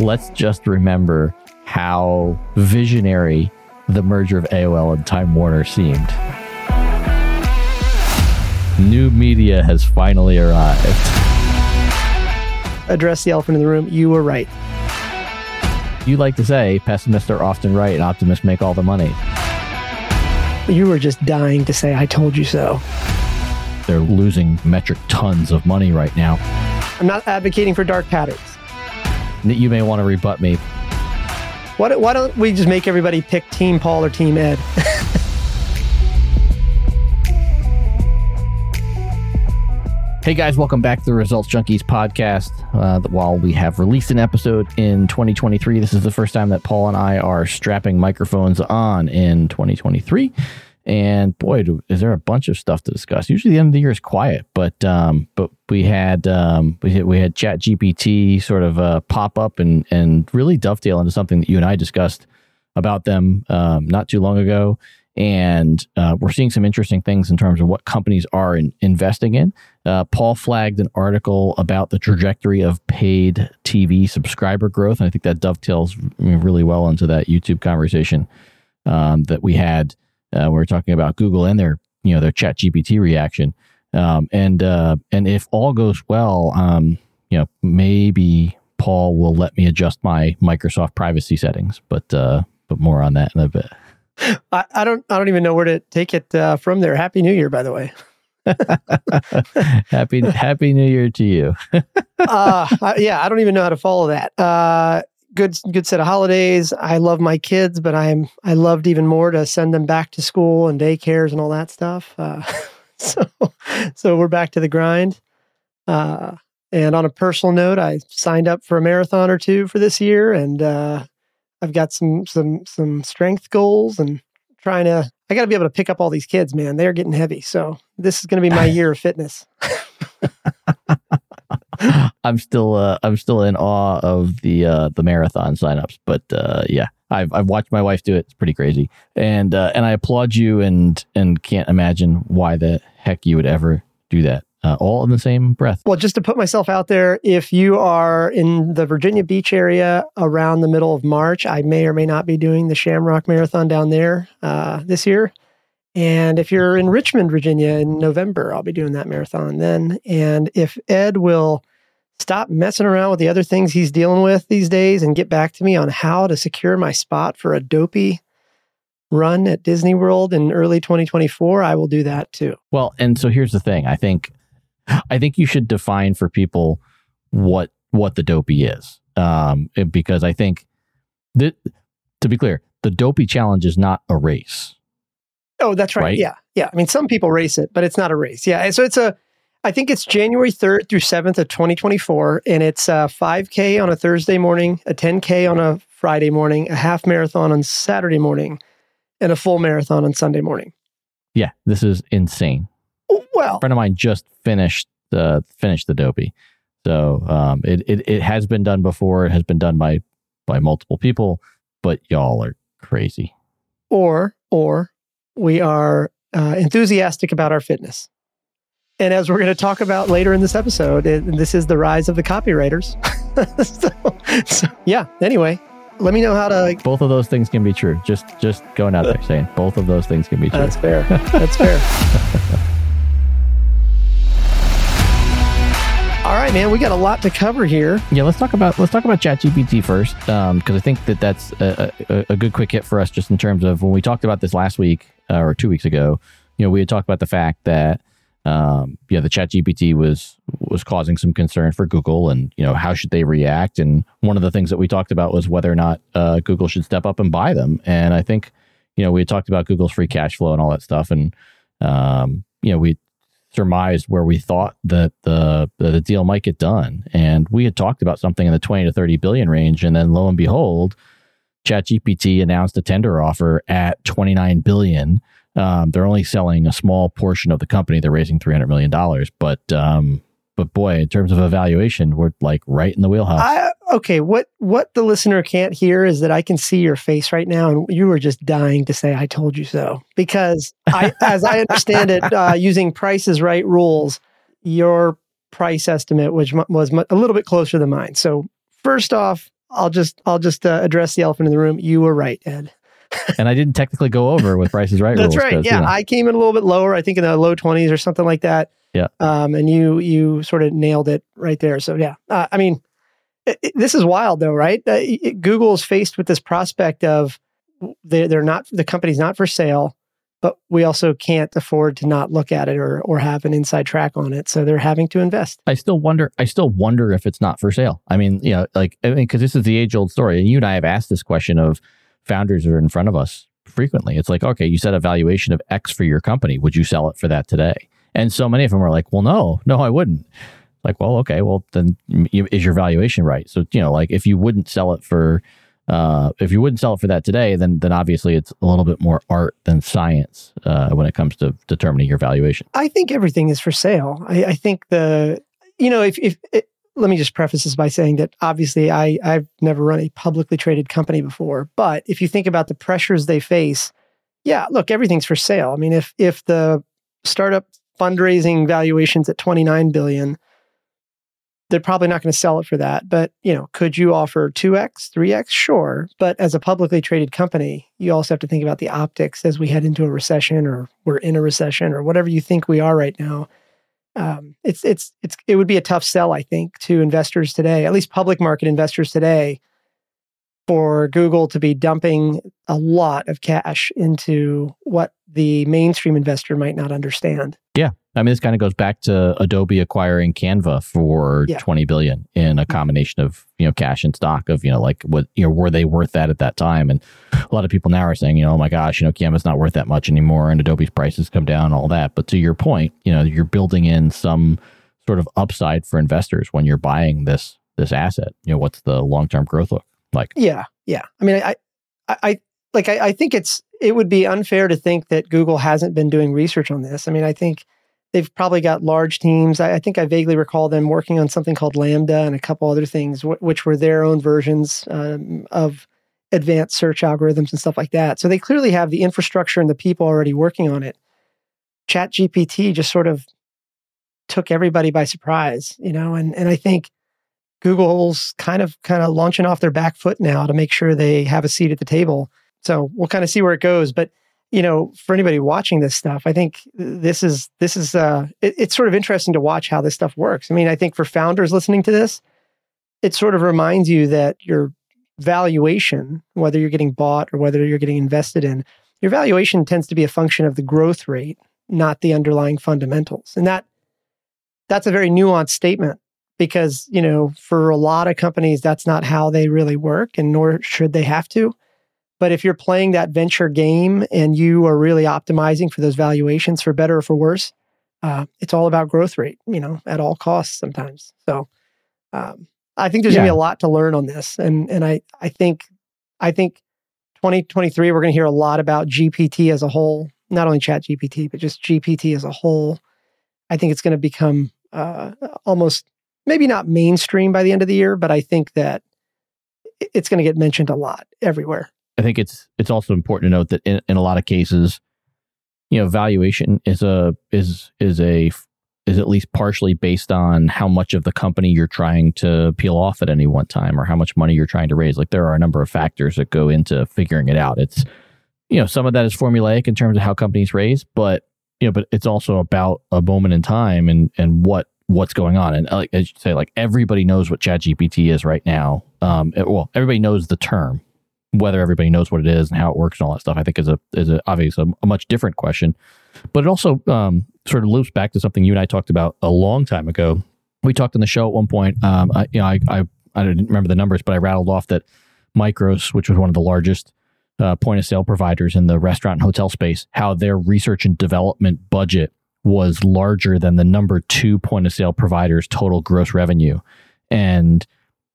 let's just remember how visionary the merger of AOL and Time Warner seemed. New media has finally arrived. Address the elephant in the room. You were right. You like to say pessimists are often right and optimists make all the money. You were just dying to say, I told you so. They're losing metric tons of money right now. I'm not advocating for dark patterns. You may want to rebut me. Why don't, why don't we just make everybody pick Team Paul or Team Ed? Hey guys, welcome back to the Results Junkies podcast. Uh, while we have released an episode in 2023, this is the first time that Paul and I are strapping microphones on in 2023. And boy, do, is there a bunch of stuff to discuss. Usually, the end of the year is quiet, but um, but we had um, we had, we had Chat GPT sort of uh, pop up and and really dovetail into something that you and I discussed about them um, not too long ago and uh, we're seeing some interesting things in terms of what companies are in, investing in. Uh, Paul flagged an article about the trajectory of paid TV subscriber growth, and I think that dovetails really well into that YouTube conversation um, that we had. Uh, We're talking about Google and their you know their Chat GPT reaction, um, and uh, and if all goes well, um, you know maybe Paul will let me adjust my Microsoft privacy settings, but uh, but more on that in a bit. I, I, don't I don't even know where to take it uh, from there. Happy New Year, by the way. happy Happy New Year to you. uh, yeah, I don't even know how to follow that. Uh, good good set of holidays. I love my kids, but I'm I loved even more to send them back to school and daycares and all that stuff. Uh, so so we're back to the grind. Uh, and on a personal note, I signed up for a marathon or two for this year, and uh, I've got some some some strength goals and trying to I got to be able to pick up all these kids, man. They're getting heavy. So this is going to be my year of fitness. I'm still uh, I'm still in awe of the uh, the marathon signups, but uh, yeah, I've I've watched my wife do it. It's pretty crazy, and uh, and I applaud you and and can't imagine why the heck you would ever do that uh, all in the same breath. Well, just to put myself out there, if you are in the Virginia Beach area around the middle of March, I may or may not be doing the Shamrock Marathon down there uh, this year. And if you're in Richmond, Virginia in November, I'll be doing that marathon then. And if Ed will stop messing around with the other things he's dealing with these days and get back to me on how to secure my spot for a dopey run at Disney World in early 2024, I will do that too. Well, and so here's the thing. I think I think you should define for people what what the dopey is, um, because I think that to be clear, the dopey challenge is not a race. Oh, that's right. right. Yeah, yeah. I mean, some people race it, but it's not a race. Yeah, so it's a. I think it's January third through seventh of twenty twenty four, and it's a five k on a Thursday morning, a ten k on a Friday morning, a half marathon on Saturday morning, and a full marathon on Sunday morning. Yeah, this is insane. Well, a friend of mine just finished the finished the dopey, so um, it, it it has been done before. It has been done by by multiple people, but y'all are crazy. Or or we are uh, enthusiastic about our fitness. And as we're going to talk about later in this episode, it, this is the rise of the copywriters. so, so, yeah. Anyway, let me know how to. Both of those things can be true. Just just going out there saying both of those things can be true. That's fair. That's fair. All right, man, we got a lot to cover here. Yeah, let's talk about let's talk about ChatGPT first, because um, I think that that's a, a, a, good quick hit for us, just in terms of when we talked about this last week uh, or two weeks ago. You know, we had talked about the fact that um, yeah, the ChatGPT was was causing some concern for Google, and you know how should they react? And one of the things that we talked about was whether or not uh, Google should step up and buy them. And I think you know we talked about Google's free cash flow and all that stuff, and um, you know we surmised where we thought that the the deal might get done. And we had talked about something in the 20 to 30 billion range. And then lo and behold, ChatGPT announced a tender offer at 29 billion. Um, they're only selling a small portion of the company. They're raising 300 million dollars, but um, but boy, in terms of evaluation, we're like right in the wheelhouse. I, okay, what what the listener can't hear is that I can see your face right now, and you were just dying to say "I told you so" because I, as I understand it, uh, using Price is Right rules, your price estimate which was a little bit closer than mine. So first off, I'll just I'll just uh, address the elephant in the room. You were right, Ed. And I didn't technically go over with Price is Right. That's right. Yeah, you know, I came in a little bit lower. I think in the low twenties or something like that. Yeah. Um, and you you sort of nailed it right there. So yeah, uh, I mean, it, it- this is wild though, right? Uh, it- Google is faced with this prospect of they they're not the company's not for sale, but we also can't afford to not look at it or or have an inside track on it. So they're having to invest. I still wonder. I still wonder if it's not for sale. I mean, you know, like I mean, because this is the age old story, and you and I have asked this question of founders are in front of us frequently. It's like, okay, you set a valuation of X for your company. Would you sell it for that today? And so many of them are like, well, no, no, I wouldn't. Like, well, okay, well, then is your valuation right? So, you know, like if you wouldn't sell it for, uh, if you wouldn't sell it for that today, then then obviously it's a little bit more art than science uh, when it comes to determining your valuation. I think everything is for sale. I, I think the, you know, if, if let me just preface this by saying that obviously I, I've never run a publicly traded company before, but if you think about the pressures they face, yeah, look, everything's for sale. I mean, if if the startup fundraising valuations at 29 billion, they're probably not going to sell it for that. But, you know, could you offer 2x, 3x? Sure. But as a publicly traded company, you also have to think about the optics as we head into a recession or we're in a recession or whatever you think we are right now. Um, it's it's it's it would be a tough sell, I think, to investors today, at least public market investors today, for Google to be dumping a lot of cash into what the mainstream investor might not understand. I mean, this kind of goes back to Adobe acquiring Canva for Yeah. 20 billion in a mm-hmm. combination of, you know, cash and stock of, you know, like what, you know, were they worth that at that time? And a lot of people now are saying, you know, oh my gosh, you know, Canva's not worth that much anymore and Adobe's prices come down, all that. But to your point, you know, you're building in some sort of upside for investors when you're buying this, this asset. You know, what's the long-term growth look like? Yeah, yeah. I mean, I, I, I like. I, I think it's it would be unfair to think that Google hasn't been doing research on this. I mean, I think they've probably got large teams. I, I think I vaguely recall them working on something called LaMDA and a couple other things, wh- which were their own versions um, of advanced search algorithms and stuff like that. So they clearly have the infrastructure and the people already working on it. Chat GPT just sort of took everybody by surprise, you know, and and I think Google's kind of kind of launching off their back foot now to make sure they have a seat at the table. So we'll kind of see where it goes. But you know, for anybody watching this stuff, I think this is this is uh, it, it's sort of interesting to watch how this stuff works. I mean, I think for founders listening to this, it sort of reminds you that your valuation, whether you're getting bought or whether you're getting invested in, your valuation tends to be a function of the growth rate, not the underlying fundamentals. And that that's a very nuanced statement because you know for a lot of companies that's not how they really work and nor should they have to but if you're playing that venture game and you are really optimizing for those valuations for better or for worse uh, it's all about growth rate you know at all costs sometimes. So um, i think there's going to be a lot to learn on this. And and i i think i think 2023 we're going to hear a lot about gpt as a whole not only chat gpt but just gpt as a whole. I think it's going to become uh, almost maybe not mainstream by the end of the year, but I think that it's going to get mentioned a lot everywhere. I think it's it's also important to note that in, in a lot of cases, you know, valuation is a is is a is at least partially based on how much of the company you're trying to peel off at any one time or how much money you're trying to raise. Like there are a number of factors that go into figuring it out. It's you know, some of that is formulaic in terms of how companies raise, but you know, but it's also about a moment in time and and what what's going on. And like as you say, like everybody knows what ChatGPT is right now. Um, it- well, everybody knows the term. Whether everybody knows what it is and how it works and all that stuff, I think is a is a obviously a, a much different question. But it also um, sort of loops back to something you and I talked about a long time ago. We talked on the show at one point. Um, I, you know, I, I I didn't remember the numbers, but I rattled off that Micros, which was one of the largest uh, point of sale providers in the restaurant and hotel space, how their research and development budget was larger than the number two point of sale provider's total gross revenue. And,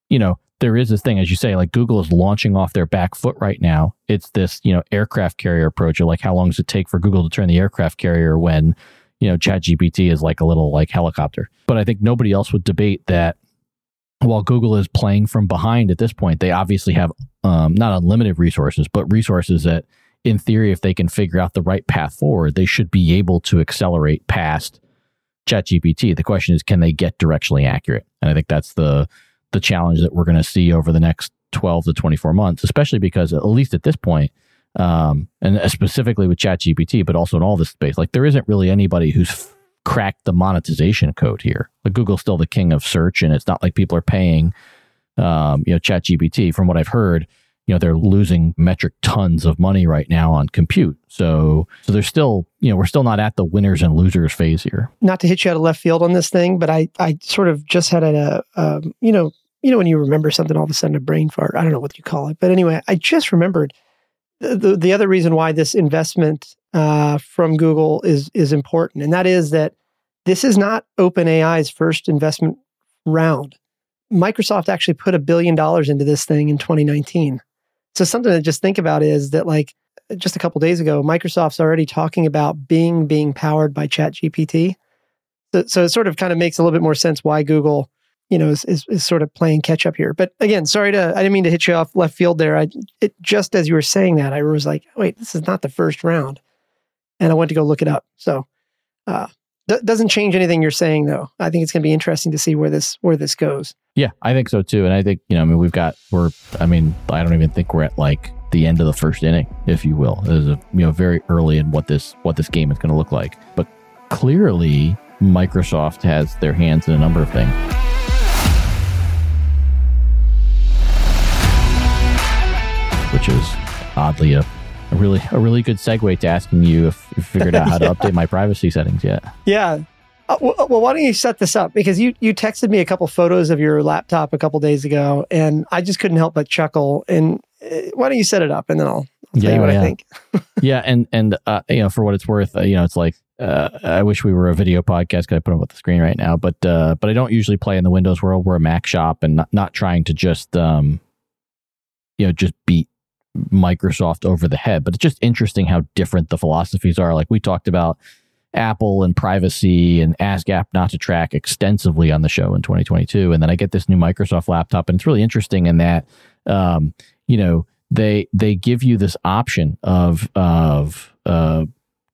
you know, there is this thing, as you say, like Google is launching off their back foot right now. It's this, you know, aircraft carrier approach of like, how long does it take for Google to turn the aircraft carrier when, you know, ChatGPT is like a little like helicopter? But I think nobody else would debate that while Google is playing from behind at this point, they obviously have um, not unlimited resources, but resources that, in theory, if they can figure out the right path forward, they should be able to accelerate past ChatGPT. The question is, can they get directionally accurate? And I think that's the the challenge that we're going to see over the next 12 to 24 months, especially because at least at this point, um, and specifically with ChatGPT, but also in all this space, like there isn't really anybody who's f- cracked the monetization code here. Like Google's still the king of search, and it's not like people are paying, um, you know, ChatGPT. From what I've heard, you know, they're losing metric tons of money right now on compute. So, so there's still, you know, we're still not at the winners and losers phase here. Not to hit you out of left field on this thing, but I, I sort of just had a, um, you know, you know, when you remember something, all of a sudden a brain fart. I don't know what you call it, but anyway, I just remembered the, the, other reason why this investment uh, from Google is is important, and that is that this is not OpenAI's first investment round. Microsoft actually put a billion dollars into this thing in 2019. So something to just think about is that like just a couple days ago, Microsoft's already talking about Bing being powered by ChatGPT. So, so it sort of kind of makes a little bit more sense why Google you know, is, is, is, sort of playing catch up here. But again, sorry to, I didn't mean to hit you off left field there. I, it, just as you were saying that, I was like, wait, this is not the first round. And I went to go look it up. So, uh, doesn't change anything you're saying though. I think it's going to be interesting to see where this, where this goes. Yeah, I think so too. And I think, you know, I mean, we've got, we're, I mean, I don't even think we're at like the end of the first inning, if you will. Is a, you know, very early in what this, what this game is going to look like. But clearly, Microsoft has their hands in a number of things. Oddly a, a really a really good segue to asking you if you figured out how to update my privacy settings yet. Yeah. Uh, well, uh, well, why don't you set this up? Because you you texted me a couple photos of your laptop a couple days ago, and I just couldn't help but chuckle. And uh, why don't you set it up, and then I'll, I'll tell yeah, you what yeah. I think. yeah, and and uh, you know, for what it's worth, uh, you know, it's like uh, I wish we were a video podcast because I put them up the screen right now, but uh, but I don't usually play in the Windows world. We're a Mac shop, and not, not trying to just um, you know just beat Microsoft over the head, but it's just interesting how different the philosophies are. Like we talked about Apple and privacy and ask app not to track extensively on the show in 2022. And then I get this new Microsoft laptop, and it's really interesting in that, um, you know, they they give you this option of of uh,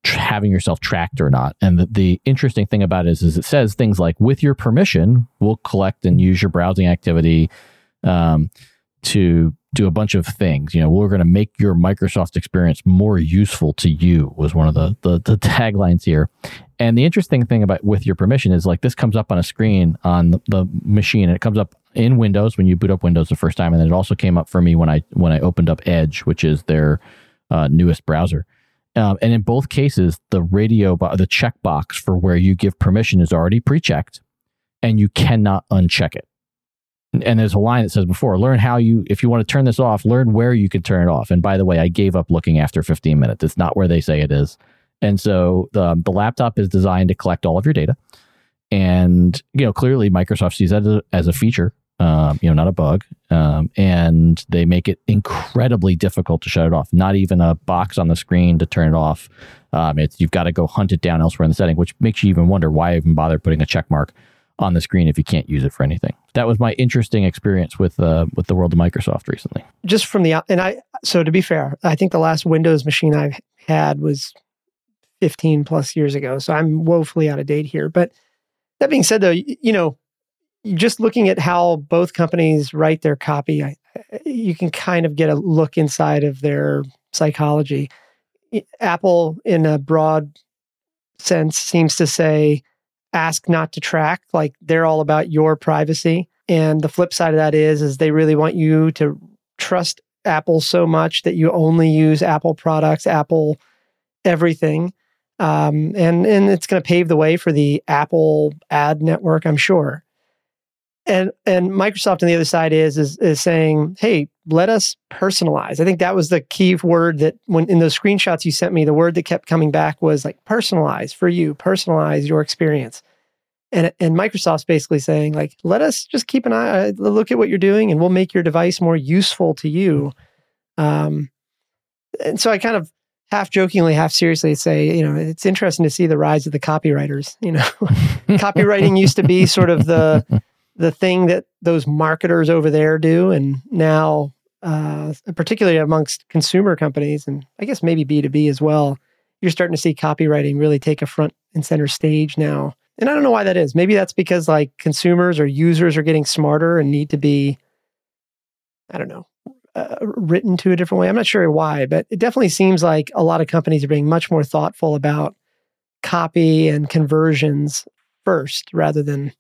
having yourself tracked or not. And the, the interesting thing about it is, is it says things like, with your permission, we'll collect and use your browsing activity um, to do a bunch of things. You know, we're going to make your Microsoft experience more useful to you was one of the, the, the taglines here. And the interesting thing about with your permission is like this comes up on a screen on the, the machine and it comes up in Windows when you boot up Windows the first time, and then it also came up for me when I when I opened up Edge, which is their uh, newest browser. Um, and in both cases, the radio the checkbox for where you give permission is already pre-checked, and you cannot uncheck it and there's a line that says before learn how you if you want to turn this off learn where you can turn it off. And by the way i gave up looking after 15 minutes. It's not where they say it is. And so the, the laptop is designed to collect all of your data. And you know clearly microsoft sees that as a, as a feature um, you know not a bug um, and they make it incredibly difficult to shut it off. Not even a box on the screen to turn it off. Um, it's you've got to go hunt it down elsewhere in the setting which makes you even wonder why even bother putting a check mark on the screen if you can't use it for anything. That was my interesting experience with uh, with the world of Microsoft recently. Just from the and I so to be fair, I think the last Windows machine I've had was 15 plus years ago. So I'm woefully out of date here. But that being said, though, you know, just looking at how both companies write their copy, I, you can kind of get a look inside of their psychology. Apple, in a broad sense, seems to say ask not to track like they're all about your privacy. And the flip side of that is is they really want you to trust apple so much that you only use apple products apple everything. Um, and and it's going to pave the way for the apple ad network i'm sure and and Microsoft on the other side is is is saying, "Hey, let us personalize." I think that was the key word that when in those screenshots you sent me, the word that kept coming back was like personalize for you, personalize your experience. And and Microsoft's basically saying like, "Let us just keep an eye, uh, look at what you're doing, and we'll make your device more useful to you." Um, and so I kind of half jokingly, half seriously say, you know, it's interesting to see the rise of the copywriters. You know, copywriting used to be sort of the the thing that those marketers over there do, and now, uh, particularly amongst consumer companies, and I guess maybe B two B as well, you're starting to see copywriting really take a front and center stage now. And I don't know why that is. Maybe that's because like consumers or users are getting smarter and need to be I don't know, uh, written to a different way. I'm not sure why, but it definitely seems like a lot of companies are being much more thoughtful about copy and conversions first rather than,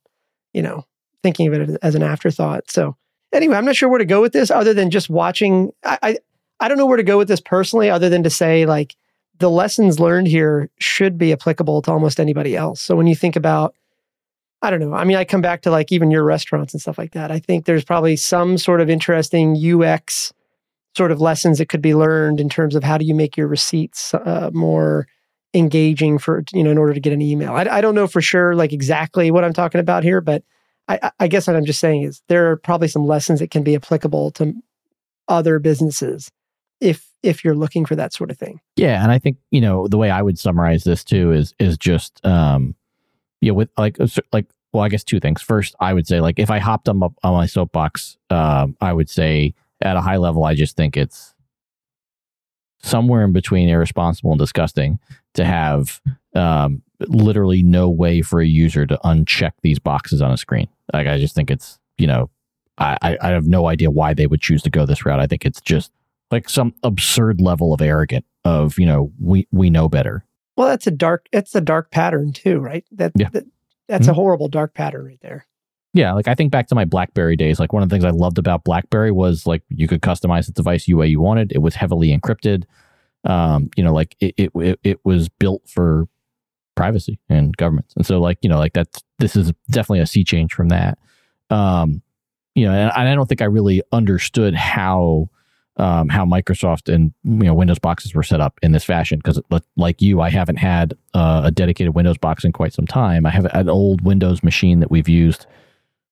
you know, thinking of it as an afterthought. So anyway, I'm not sure where to go with this other than just watching. I, I, I don't know where to go with this personally, other than to say like the lessons learned here should be applicable to almost anybody else. So when you think about, I don't know, I mean, I come back to like even your restaurants and stuff like that. I think there's probably some sort of interesting UX sort of lessons that could be learned in terms of how do you make your receipts uh, more engaging for you know in order to get an email. I, I don't know for sure like exactly what I'm talking about here, but I, I guess what I'm just saying is there are probably some lessons that can be applicable to other businesses if if you're looking for that sort of thing. Yeah, and I think you know the way I would summarize this too is is just um, you know with like like well I guess two things. First, I would say like if I hopped on, on my soapbox, um, I would say at a high level, I just think it's somewhere in between irresponsible and disgusting to have um, literally no way for a user to uncheck these boxes on a screen. Like I just think it's you know I I have no idea why they would choose to go this route. I think it's just like some absurd level of arrogant of you know we we know better. Well, that's a dark that's a dark pattern too, right? That, yeah. that that's mm-hmm. a horrible dark pattern right there. Yeah, like I think back to my BlackBerry days. Like one of the things I loved about BlackBerry was like you could customize the device UI you wanted. It was heavily encrypted. Um, you know, like it, it it, was built for privacy and governments. And so like, you know, like that's this is definitely a sea change from that. Um, you know, and, I don't think I really understood how um, how Microsoft and you know Windows boxes were set up in this fashion because like you, I haven't had uh, a dedicated Windows box in quite some time. I have an old Windows machine that we've used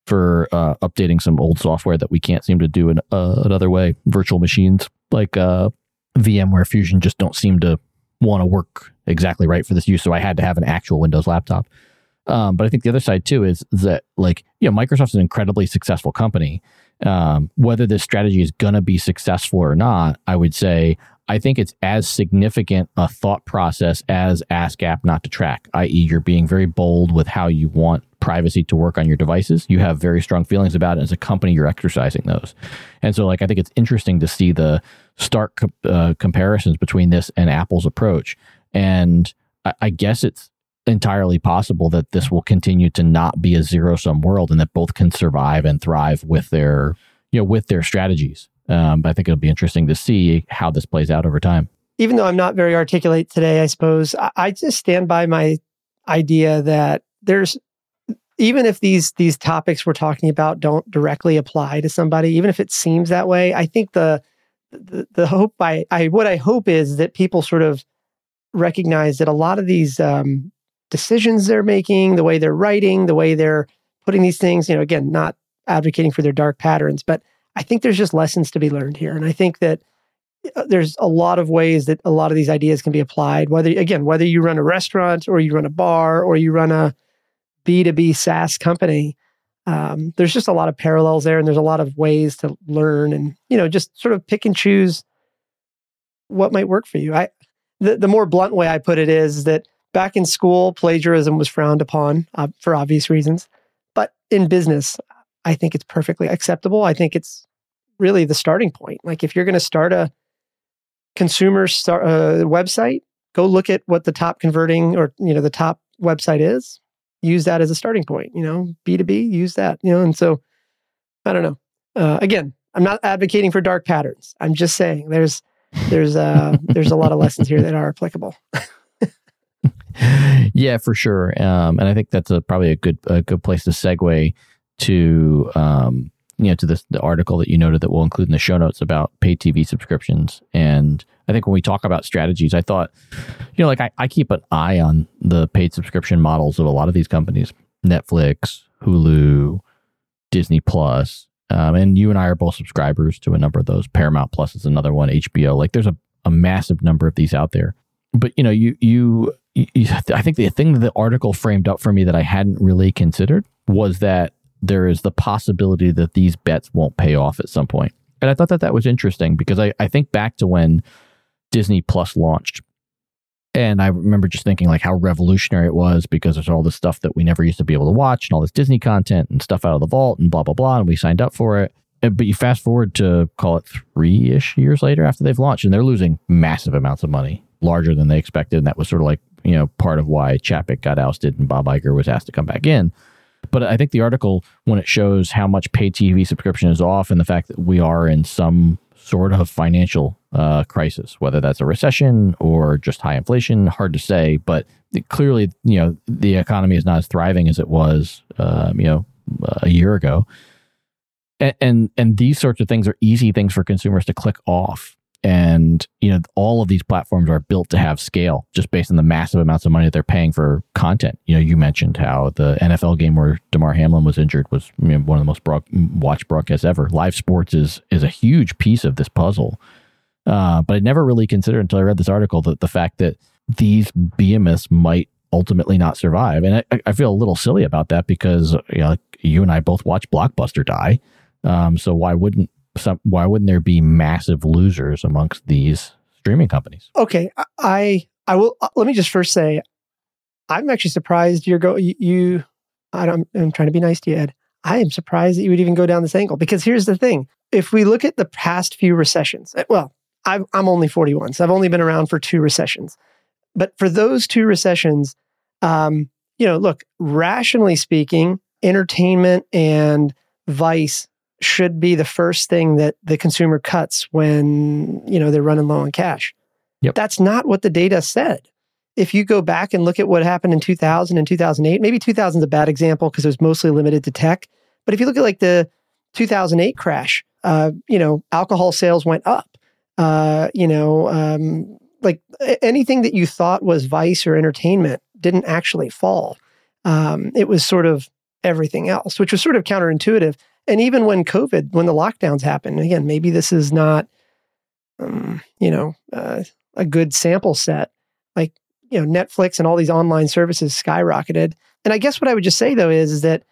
for uh, updating some old software that we can't seem to do in uh, another way. Virtual machines like uh, VMware Fusion just don't seem to want to work exactly right for this use. So I had to have an actual Windows laptop. Um, but I think the other side too is that like you know Microsoft's an incredibly successful company. Um, whether this strategy is going to be successful or not, I would say I think it's as significant a thought process as ask app not to track, i.e., you're being very bold with how you want privacy to work on your devices. You have very strong feelings about it. As a company, you're exercising those. And so, like, I think it's interesting to see the stark uh, comparisons between this and Apple's approach. And I, I guess it's entirely possible that this will continue to not be a zero sum world and that both can survive and thrive with their, you know, with their strategies. Um, but I think it'll be interesting to see how this plays out over time. Even though I'm not very articulate today, I suppose I, I just stand by my idea that there's even if these these topics we're talking about don't directly apply to somebody, even if it seems that way, I think the the, the hope I, I what I hope is that people sort of recognize that a lot of these um, decisions they're making, the way they're writing, the way they're putting these things, you know, again, not advocating for their dark patterns, but I think there's just lessons to be learned here. And I think that uh, there's a lot of ways that a lot of these ideas can be applied, whether, again, whether you run a restaurant or you run a bar or you run a B2B SaaS company. Um, there's just a lot of parallels there and there's a lot of ways to learn and, you know, just sort of pick and choose what might work for you. I, the, the more blunt way I put it is that back in school, plagiarism was frowned upon uh, for obvious reasons. But in business, I think it's perfectly acceptable. I think it's really the starting point. Like if you're going to start a consumer start, uh, website, go look at what the top converting or you know the top website is. Use that as a starting point. You know, B two B, use that. You know, and so I don't know. Uh, again, I'm not advocating for dark patterns. I'm just saying there's there's uh there's a lot of lessons here that are applicable. yeah, for sure. Um, and I think that's a, probably a good a good place to segue to um, you know, to this the article that you noted that we'll include in the show notes about paid TV subscriptions. And I think when we talk about strategies, I thought, you know, like I, I keep an eye on the paid subscription models of a lot of these companies, Netflix, Hulu, Disney Plus, um, and you and I are both subscribers to a number of those. Paramount Plus is another one, HBO. Like there's a, a massive number of these out there. But you know, you you I think the thing that the article framed up for me that I hadn't really considered was that there is the possibility that these bets won't pay off at some point. And I thought that that was interesting because I, I think back to when Disney Plus launched. And I remember just thinking like how revolutionary it was because there's all this stuff that we never used to be able to watch and all this Disney content and stuff out of the vault and blah, blah, blah. And we signed up for it. but you fast forward to call it three ish years later after they've launched, and they're losing massive amounts of money, larger than they expected. And that was sort of like, you know, part of why Chapek got ousted and Bob Iger was asked to come back in. But I think the article, when it shows how much pay TV subscription is off and the fact that we are in some sort of financial uh, crisis, whether that's a recession or just high inflation, hard to say. But clearly, you know, the economy is not as thriving as it was, um, you know, a year ago. And, and and these sorts of things are easy things for consumers to click off and you know all of these platforms are built to have scale just based on the massive amounts of money that they're paying for content. You know you mentioned how the nfl game where damar hamlin was injured was you know, one of the most broad, watched broadcasts ever. Live sports is is a huge piece of this puzzle. Uh, but i never really considered until i read this article that the fact that these behemoths might ultimately not survive. And i, I feel a little silly about that because you know you and i both watch blockbuster die. Um, so why wouldn't some, why wouldn't there be massive losers amongst these streaming companies? Okay, I I will. Uh, let me just first say, I'm actually surprised you're go you. I don't, I'm trying to be nice to you, Ed. I am surprised that you would even go down this angle because here's the thing: if we look at the past few recessions, eh, well, i am only 41, so I've only been around for two recessions. But for those two recessions, um, you know, look, rationally speaking, entertainment and vice should be the first thing that the consumer cuts when you know they're running low on cash. Yep. That's not what the data said. If you go back and look at what happened in 2000 and 2008, maybe 2000 is a bad example because it was mostly limited to tech. But if you look at like the 2008 crash, uh, you know, alcohol sales went up. Uh, you know, um, like anything that you thought was vice or entertainment didn't actually fall. Um, it was sort of everything else, which was sort of counterintuitive. And even when COVID, when the lockdowns happened, again, maybe this is not, um, you know, uh, a good sample set. Like, you know, Netflix and all these online services skyrocketed. And I guess what I would just say though is, is that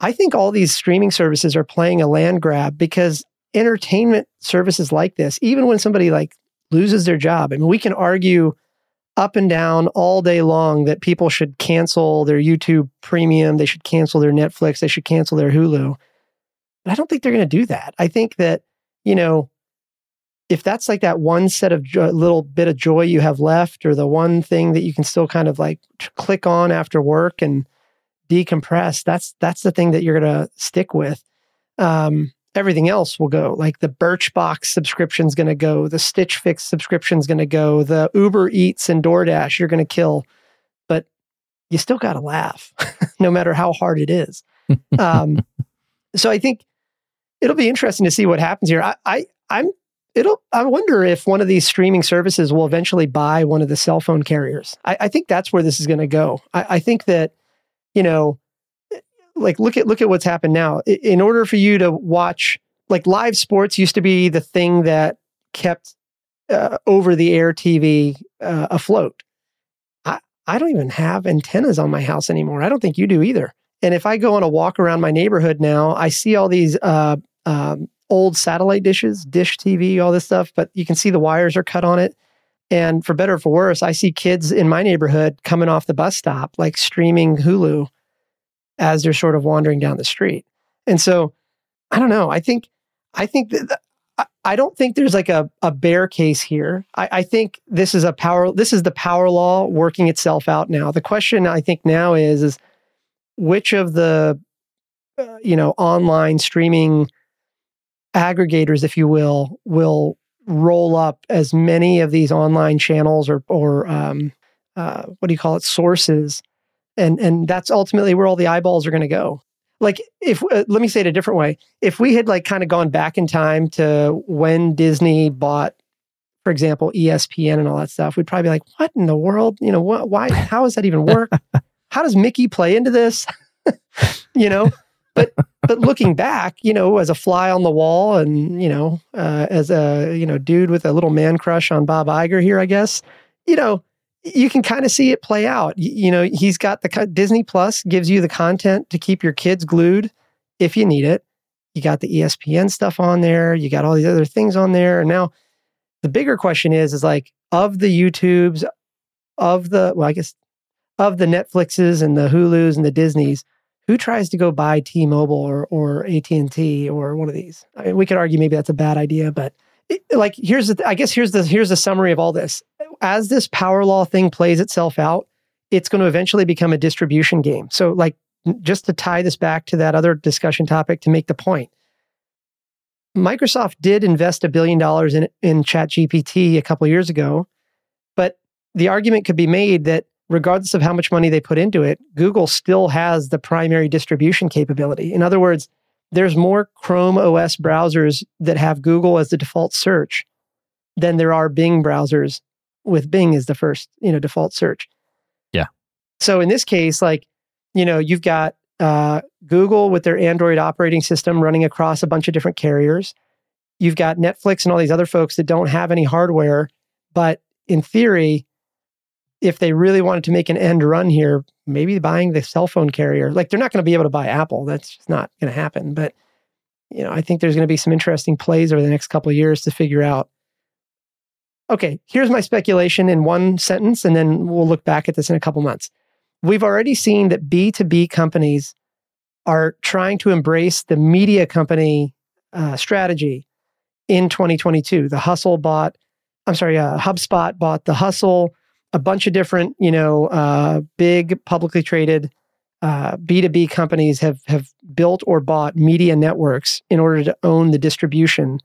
I think all these streaming services are playing a land grab because entertainment services like this, even when somebody like loses their job, I mean, we can argue up and down all day long that people should cancel their YouTube premium, they should cancel their Netflix, they should cancel their Hulu. But I don't think they're going to do that. I think that, you know, if that's like that one set of jo- little bit of joy you have left, or the one thing that you can still kind of like click on after work and decompress, that's that's the thing that you're going to stick with. Um, everything else will go. Like the Birchbox subscription is going to go, the Stitch Fix subscription is going to go, the Uber Eats and DoorDash you're going to kill, but you still got to laugh, no matter how hard it is. Um, so I think it'll be interesting to see what happens here. I, I I'm it'll I wonder if one of these streaming services will eventually buy one of the cell phone carriers. I, I think that's where this is going to go. I, I, think that you know, like look at look at what's happened now. In order for you to watch like live sports used to be the thing that kept uh, over the air TV uh, afloat. I I don't even have antennas on my house anymore. I don't think you do either. And if I go on a walk around my neighborhood now, I see all these uh, um, old satellite dishes, dish TV, all this stuff, but you can see the wires are cut on it. And for better or for worse, I see kids in my neighborhood coming off the bus stop, like streaming Hulu as they're sort of wandering down the street. And so I don't know. I think, I think that, I don't think there's like a, a bear case here. I, I think this is a power, this is the power law working itself out now. The question I think now is, is which of the, uh, you know, online streaming aggregators, if you will, will roll up as many of these online channels or or um, uh, what do you call it sources, and and that's ultimately where all the eyeballs are going to go. Like if uh, let me say it a different way, if we had like kind of gone back in time to when Disney bought, for example, ESPN and all that stuff, we'd probably be like, what in the world? You know, what? Why? How does that even work? how does Mickey play into this? you know, but but looking back, you know, as a fly on the wall, and you know, uh, as a you know dude with a little man crush on Bob Iger here, I guess, you know, you can kind of see it play out. You, you know, he's got the Disney Plus gives you the content to keep your kids glued if you need it. You got the ESPN stuff on there. You got all these other things on there, and now the bigger question is, is like of the YouTubes, of the well, I guess of the Netflixes and the Hulus and the Disneys who tries to go buy T-Mobile or or AT&T or one of these? I mean, we could argue maybe that's a bad idea, but it, like here's the I guess here's the here's the summary of all this. As this power law thing plays itself out, it's going to eventually become a distribution game. So like just to tie this back to that other discussion topic to make the point. Microsoft did invest a billion dollars in in ChatGPT a couple years ago, but the argument could be made that regardless of how much money they put into it, Google still has the primary distribution capability. In other words, there's more Chrome OS browsers that have Google as the default search than there are Bing browsers with Bing as the first, you know, default search. Yeah. So in this case, like, you know, you've got uh, Google with their Android operating system running across a bunch of different carriers. You've got Netflix and all these other folks that don't have any hardware, but in theory, if they really wanted to make an end run here, maybe buying the cell phone carrier. Like they're not going to be able to buy Apple. That's just not going to happen. But you know, I think there's going to be some interesting plays over the next couple of years to figure out. Okay, here's my speculation in one sentence, and then we'll look back at this in a couple months. We've already seen that B2B companies are trying to embrace the media company uh, strategy in 2022. The Hustle bought, I'm sorry, uh, HubSpot bought the Hustle a bunch of different, you know, uh, big publicly traded uh, B2B companies have have built or bought media networks in order to own the distribution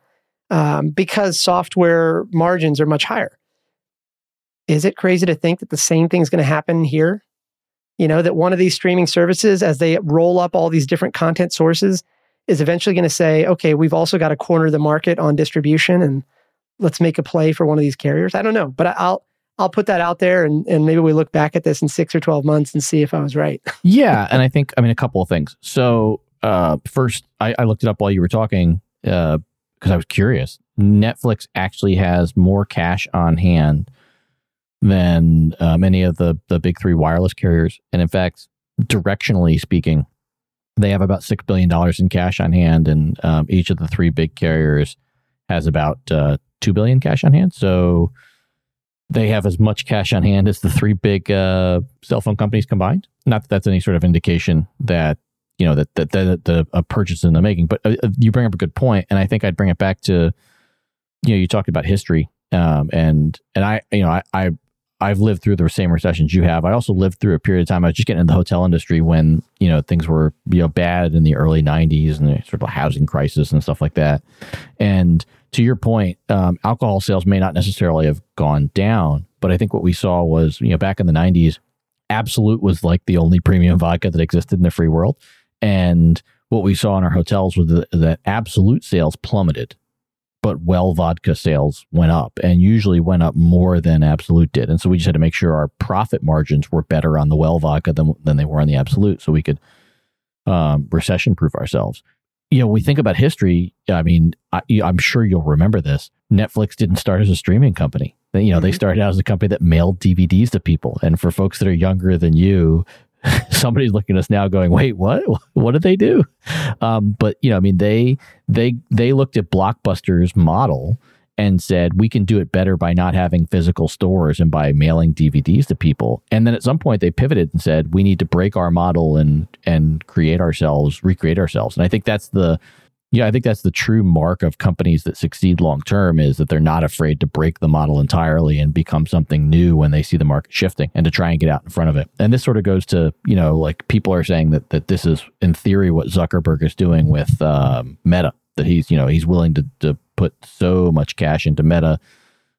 um, because software margins are much higher. Is it crazy to think that the same thing is going to happen here? You know, that one of these streaming services, as they roll up all these different content sources, is eventually going to say, okay, we've also got to corner the market on distribution and let's make a play for one of these carriers. I don't know, but I'll I'll put that out there and, and maybe we look back at this in six or 12 months and see if I was right. yeah. And I think, I mean, a couple of things. So, uh, first, I, I looked it up while you were talking because uh, I was curious. Netflix actually has more cash on hand than uh, many of the, the big three wireless carriers. And in fact, directionally speaking, they have about $6 billion in cash on hand, and um, each of the three big carriers has about uh, 2 billion cash on hand. So, they have as much cash on hand as the three big uh, cell phone companies combined. Not that that's any sort of indication that you know that that, that the a purchase in the making, but uh, uh, you bring up a good point, and I think I'd bring it back to you know you talked about history, um, and and I you know I, I I've lived through the same recessions you have. I also lived through a period of time. I was just getting in the hotel industry when you know things were you know bad in the early '90s and the sort of housing crisis and stuff like that. And to your point, um, alcohol sales may not necessarily have gone down, but I think what we saw was, you know, back in the 90s, Absolut was like the only premium vodka that existed in the free world. And what we saw in our hotels was that, that Absolut sales plummeted, but well vodka sales went up and usually went up more than Absolut did. And so we just had to make sure our profit margins were better on the well vodka than, than they were on the Absolut so we could um, recession proof ourselves you know, we think about history, I mean, I, am sure you'll remember this. Netflix didn't start as a streaming company. You know, mm-hmm. they started out as a company that mailed DVDs to people. And for folks that are younger than you, somebody's looking at us now going, wait, what? What did they do? Um, but, you know, I mean, they, they, they looked at Blockbuster's model and said we can do it better by not having physical stores and by mailing DVDs to people. And then at some point they pivoted and said we need to break our model and and create ourselves, recreate ourselves. And I think that's the yeah, I think that's the true mark of companies that succeed long term is that they're not afraid to break the model entirely and become something new when they see the market shifting and to try and get out in front of it. And this sort of goes to, you know, like people are saying that that this is in theory what Zuckerberg is doing with um, Meta, that he's, you know, he's willing to, to put so much cash into Meta.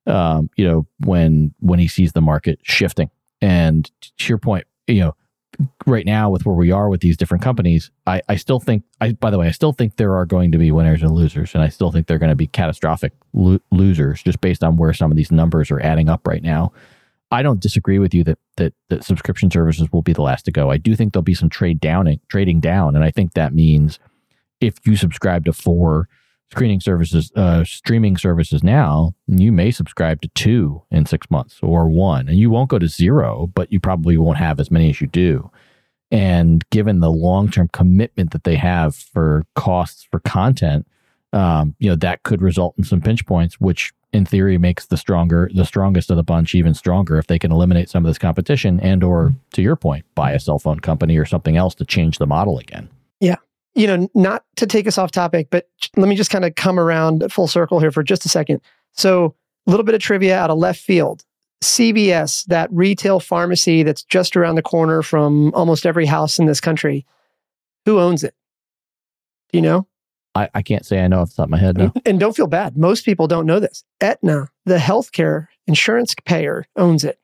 Um, you know, when when he sees the market shifting, and to your point, you know, right now with where we are with these different companies, I, I still think, I by the way, I still think there are going to be winners and losers, and I still think they're going to be catastrophic lo- losers just based on where some of these numbers are adding up right now. I don't disagree with you that, that that subscription services will be the last to go. I do think there'll be some trade downing, trading down, and I think that means if you subscribe to four screening services, uh, streaming services now, you may subscribe to two in six months or one, and you won't go to zero, but you probably won't have as many as you do. And given the long term commitment that they have for costs for content, um, you know, that could result in some pinch points, which in theory makes the stronger, the strongest of the bunch even stronger if they can eliminate some of this competition and, or to your point, buy a cell phone company or something else to change the model again. Yeah. You know, not to take us off topic, but let me just kind of come around full circle here for just a second. So, a little bit of trivia out of left field. CVS, that retail pharmacy that's just around the corner from almost every house in this country, who owns it? Do you know? I, I can't say I know off the top of my head. No. And, don't feel bad. Most people don't know this. Aetna, the healthcare insurance payer, owns it.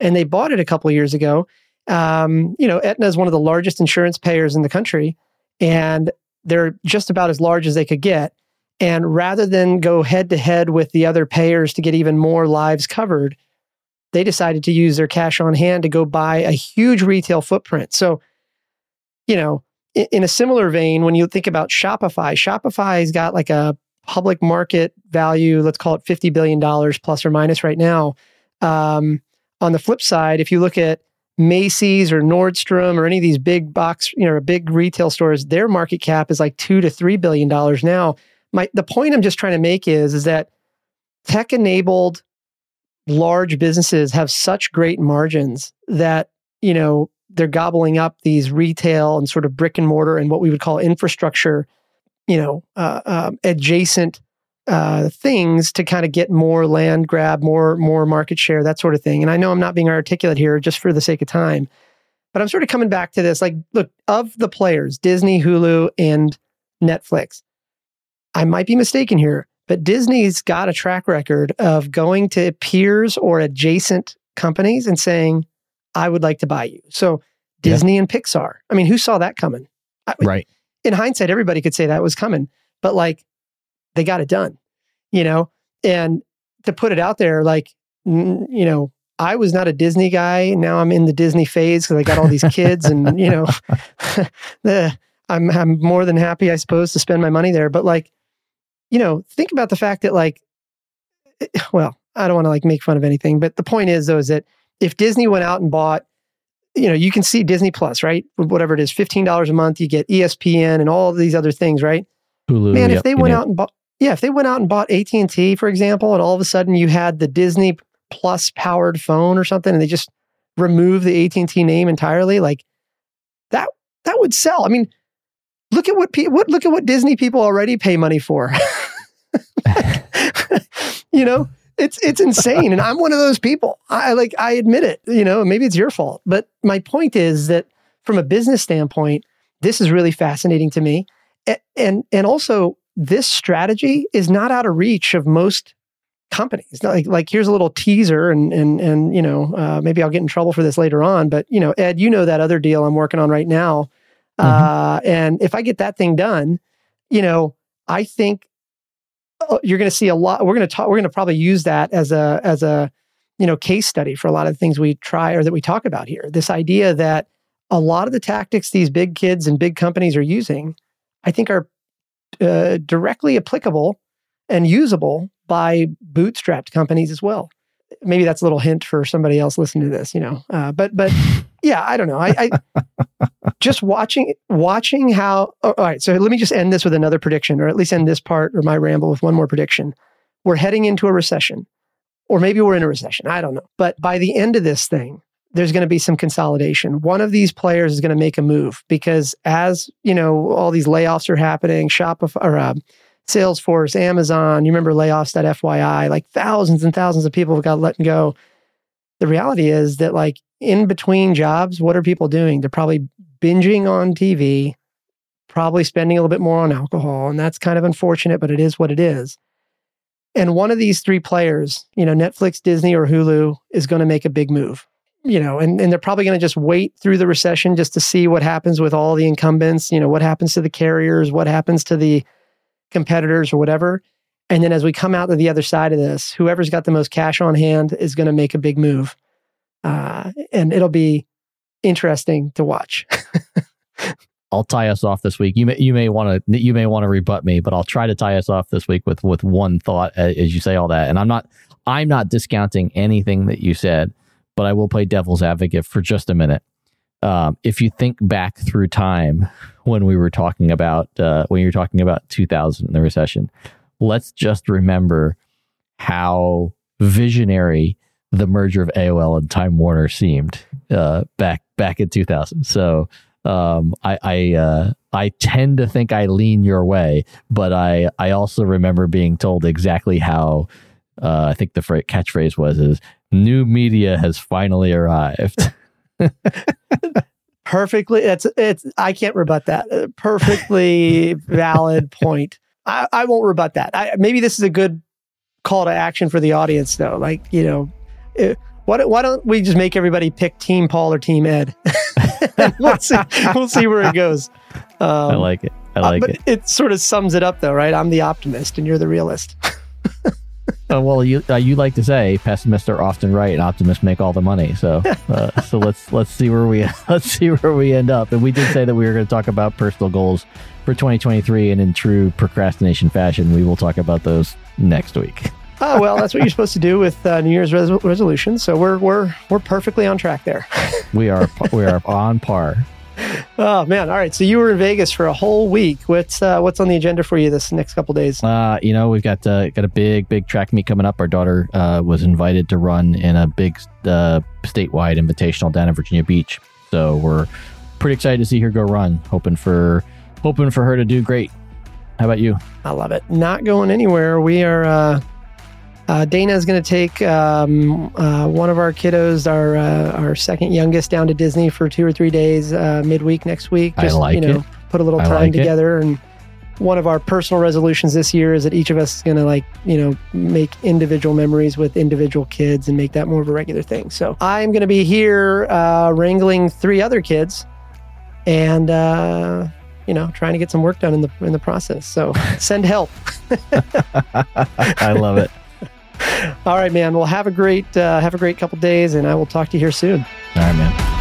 And they bought it a couple years ago. Um, you know, Aetna is one of the largest insurance payers in the country, and they're just about as large as they could get. And rather than go head to head with the other payers to get even more lives covered, they decided to use their cash on hand to go buy a huge retail footprint. So, you know, in, in a similar vein, when you think about Shopify, Shopify's got like a public market value, let's call it $50 billion plus or minus right now. Um, on the flip side, if you look at Macy's or Nordstrom or any of these big box, you know, big retail stores, their market cap is like two to three billion dollars now. My the point I'm just trying to make is is that tech enabled large businesses have such great margins that you know they're gobbling up these retail and sort of brick and mortar and what we would call infrastructure, you know, uh, uh, adjacent uh, things to kind of get more land grab, more more market share, that sort of thing. And I know I'm not being articulate here just for the sake of time, but I'm sort of coming back to this. Like, look, of the players, Disney, Hulu, and Netflix, I might be mistaken here, but Disney's got a track record of going to peers or adjacent companies and saying, I would like to buy you. So Disney yeah. and Pixar. I mean, who saw that coming? Right. In hindsight, everybody could say that was coming, but like they got it done, you know? And to put it out there, like, you know, I was not a Disney guy. Now I'm in the Disney phase because I got all these kids and, you know, the, I'm, I'm more than happy, I suppose, to spend my money there. But like, you know, think about the fact that like, eh, well, I don't want to like make fun of anything, but the point is though, is that if Disney went out and bought, you know, you can see Disney Plus, right? Whatever it is, $15 a month, you get ESPN and all of these other things, right? Hulu, Man, if they went out and bought, yeah, if they went out and bought AT&T, for example, and all of a sudden you had the Disney Plus powered phone or something, and they just remove the AT&T name entirely, like that, that would sell. I mean, look at what, pe- what look at what Disney people already pay money for. you know, it's it's insane, and I'm one of those people. I like I admit it. You know, maybe it's your fault, but my point is that from a business standpoint, this is really fascinating to me, and and, and also this strategy is not out of reach of most companies. Like like here's a little teaser, and and and you know uh, maybe I'll get in trouble for this later on, but you know Ed, you know that other deal I'm working on right now, mm-hmm. uh, and if I get that thing done, you know I think Oh, you're going to see a lot. We're going to talk. We're going to probably use that as a as a you know case study for a lot of the things we try or that we talk about here. This idea that a lot of the tactics these big kids and big companies are using, I think, are uh, directly applicable and usable by bootstrapped companies as well. Maybe that's a little hint for somebody else listening to this, you know. Uh, but but yeah, I don't know. I, I just watching watching how. Oh, all right, so let me just end this with another prediction, or at least end this part or my ramble with one more prediction. We're heading into a recession, or maybe we're in a recession. I don't know. But by the end of this thing, there's going to be some consolidation. One of these players is going to make a move because as you know, all these layoffs are happening. Shopify or uh, Salesforce, Amazon. You remember Layoffs.fyi, like thousands and thousands of people have got let go. The reality is that like in between jobs, what are people doing? They're probably binging on TV, probably spending a little bit more on alcohol. And that's kind of unfortunate, but it is what it is. And one of these three players, you know, Netflix, Disney, or Hulu, is going to make a big move. You know, and, and they're probably going to just wait through the recession just to see what happens with all the incumbents, you know, what happens to the carriers, what happens to the competitors or whatever. And then as we come out to the other side of this, whoever's got the most cash on hand is going to make a big move. Uh, and it'll be interesting to watch. I'll tie us off this week. You may you may want to you may want to rebut me, but I'll try to tie us off this week with with one thought as you say all that. And I'm not I'm not discounting anything that you said, but I will play devil's advocate for just a minute. um, if you think back through time when we were talking about uh, when you were talking about 2000 and the recession, let's just remember how visionary the merger of AOL and Time Warner seemed uh, back back in 2000. So um, I I, uh, I tend to think I lean your way, but I I also remember being told exactly how uh, I think the catchphrase was is new media has finally arrived. perfectly it's it's i can't rebut that. Uh, perfectly valid point. I, I won't rebut that. I, maybe this is a good call to action for the audience though. Like you know it, why, why don't we just make everybody pick team paul or team ed? We'll see we'll see where it goes. Um, i like it. I like uh, it. it sort of sums it up though right? I'm the optimist and you're the realist uh, well, you uh, you like to say pessimists are often right, and optimists make all the money. So, uh, so let's let's see where we let's see where we end up. And we did say that we were going to talk about personal goals for 2023, and in true procrastination fashion, we will talk about those next week. oh well, that's what you're supposed to do with uh, New Year's res- resolutions. So we're we're we're perfectly on track there. we are we are on par oh man! All right, so you were in Vegas for a whole week. What's uh, what's on the agenda for you this next couple days? Uh, you know, we've got uh, got a big big track meet coming up. Our daughter uh, was invited to run in a big uh, statewide invitational down in Virginia Beach, so we're pretty excited to see her go run. Hoping for hoping for her to do great. How about you? I love it. Not going anywhere. We are uh, Dana is going to take um, uh, one of our kiddos, our uh, our second youngest, down to Disney for two or three days uh, midweek next week. Just, I like you know, it. Put a little time like together. It. And one of our personal resolutions this year is that each of us is going to like you know make individual memories with individual kids and make that more of a regular thing. So I'm going to be here uh, wrangling three other kids, and uh, you know trying to get some work done in the in the process. So send help. I love it. All right, man. Well, have a great uh, have a great couple days, and I will talk to you here soon. All right, man.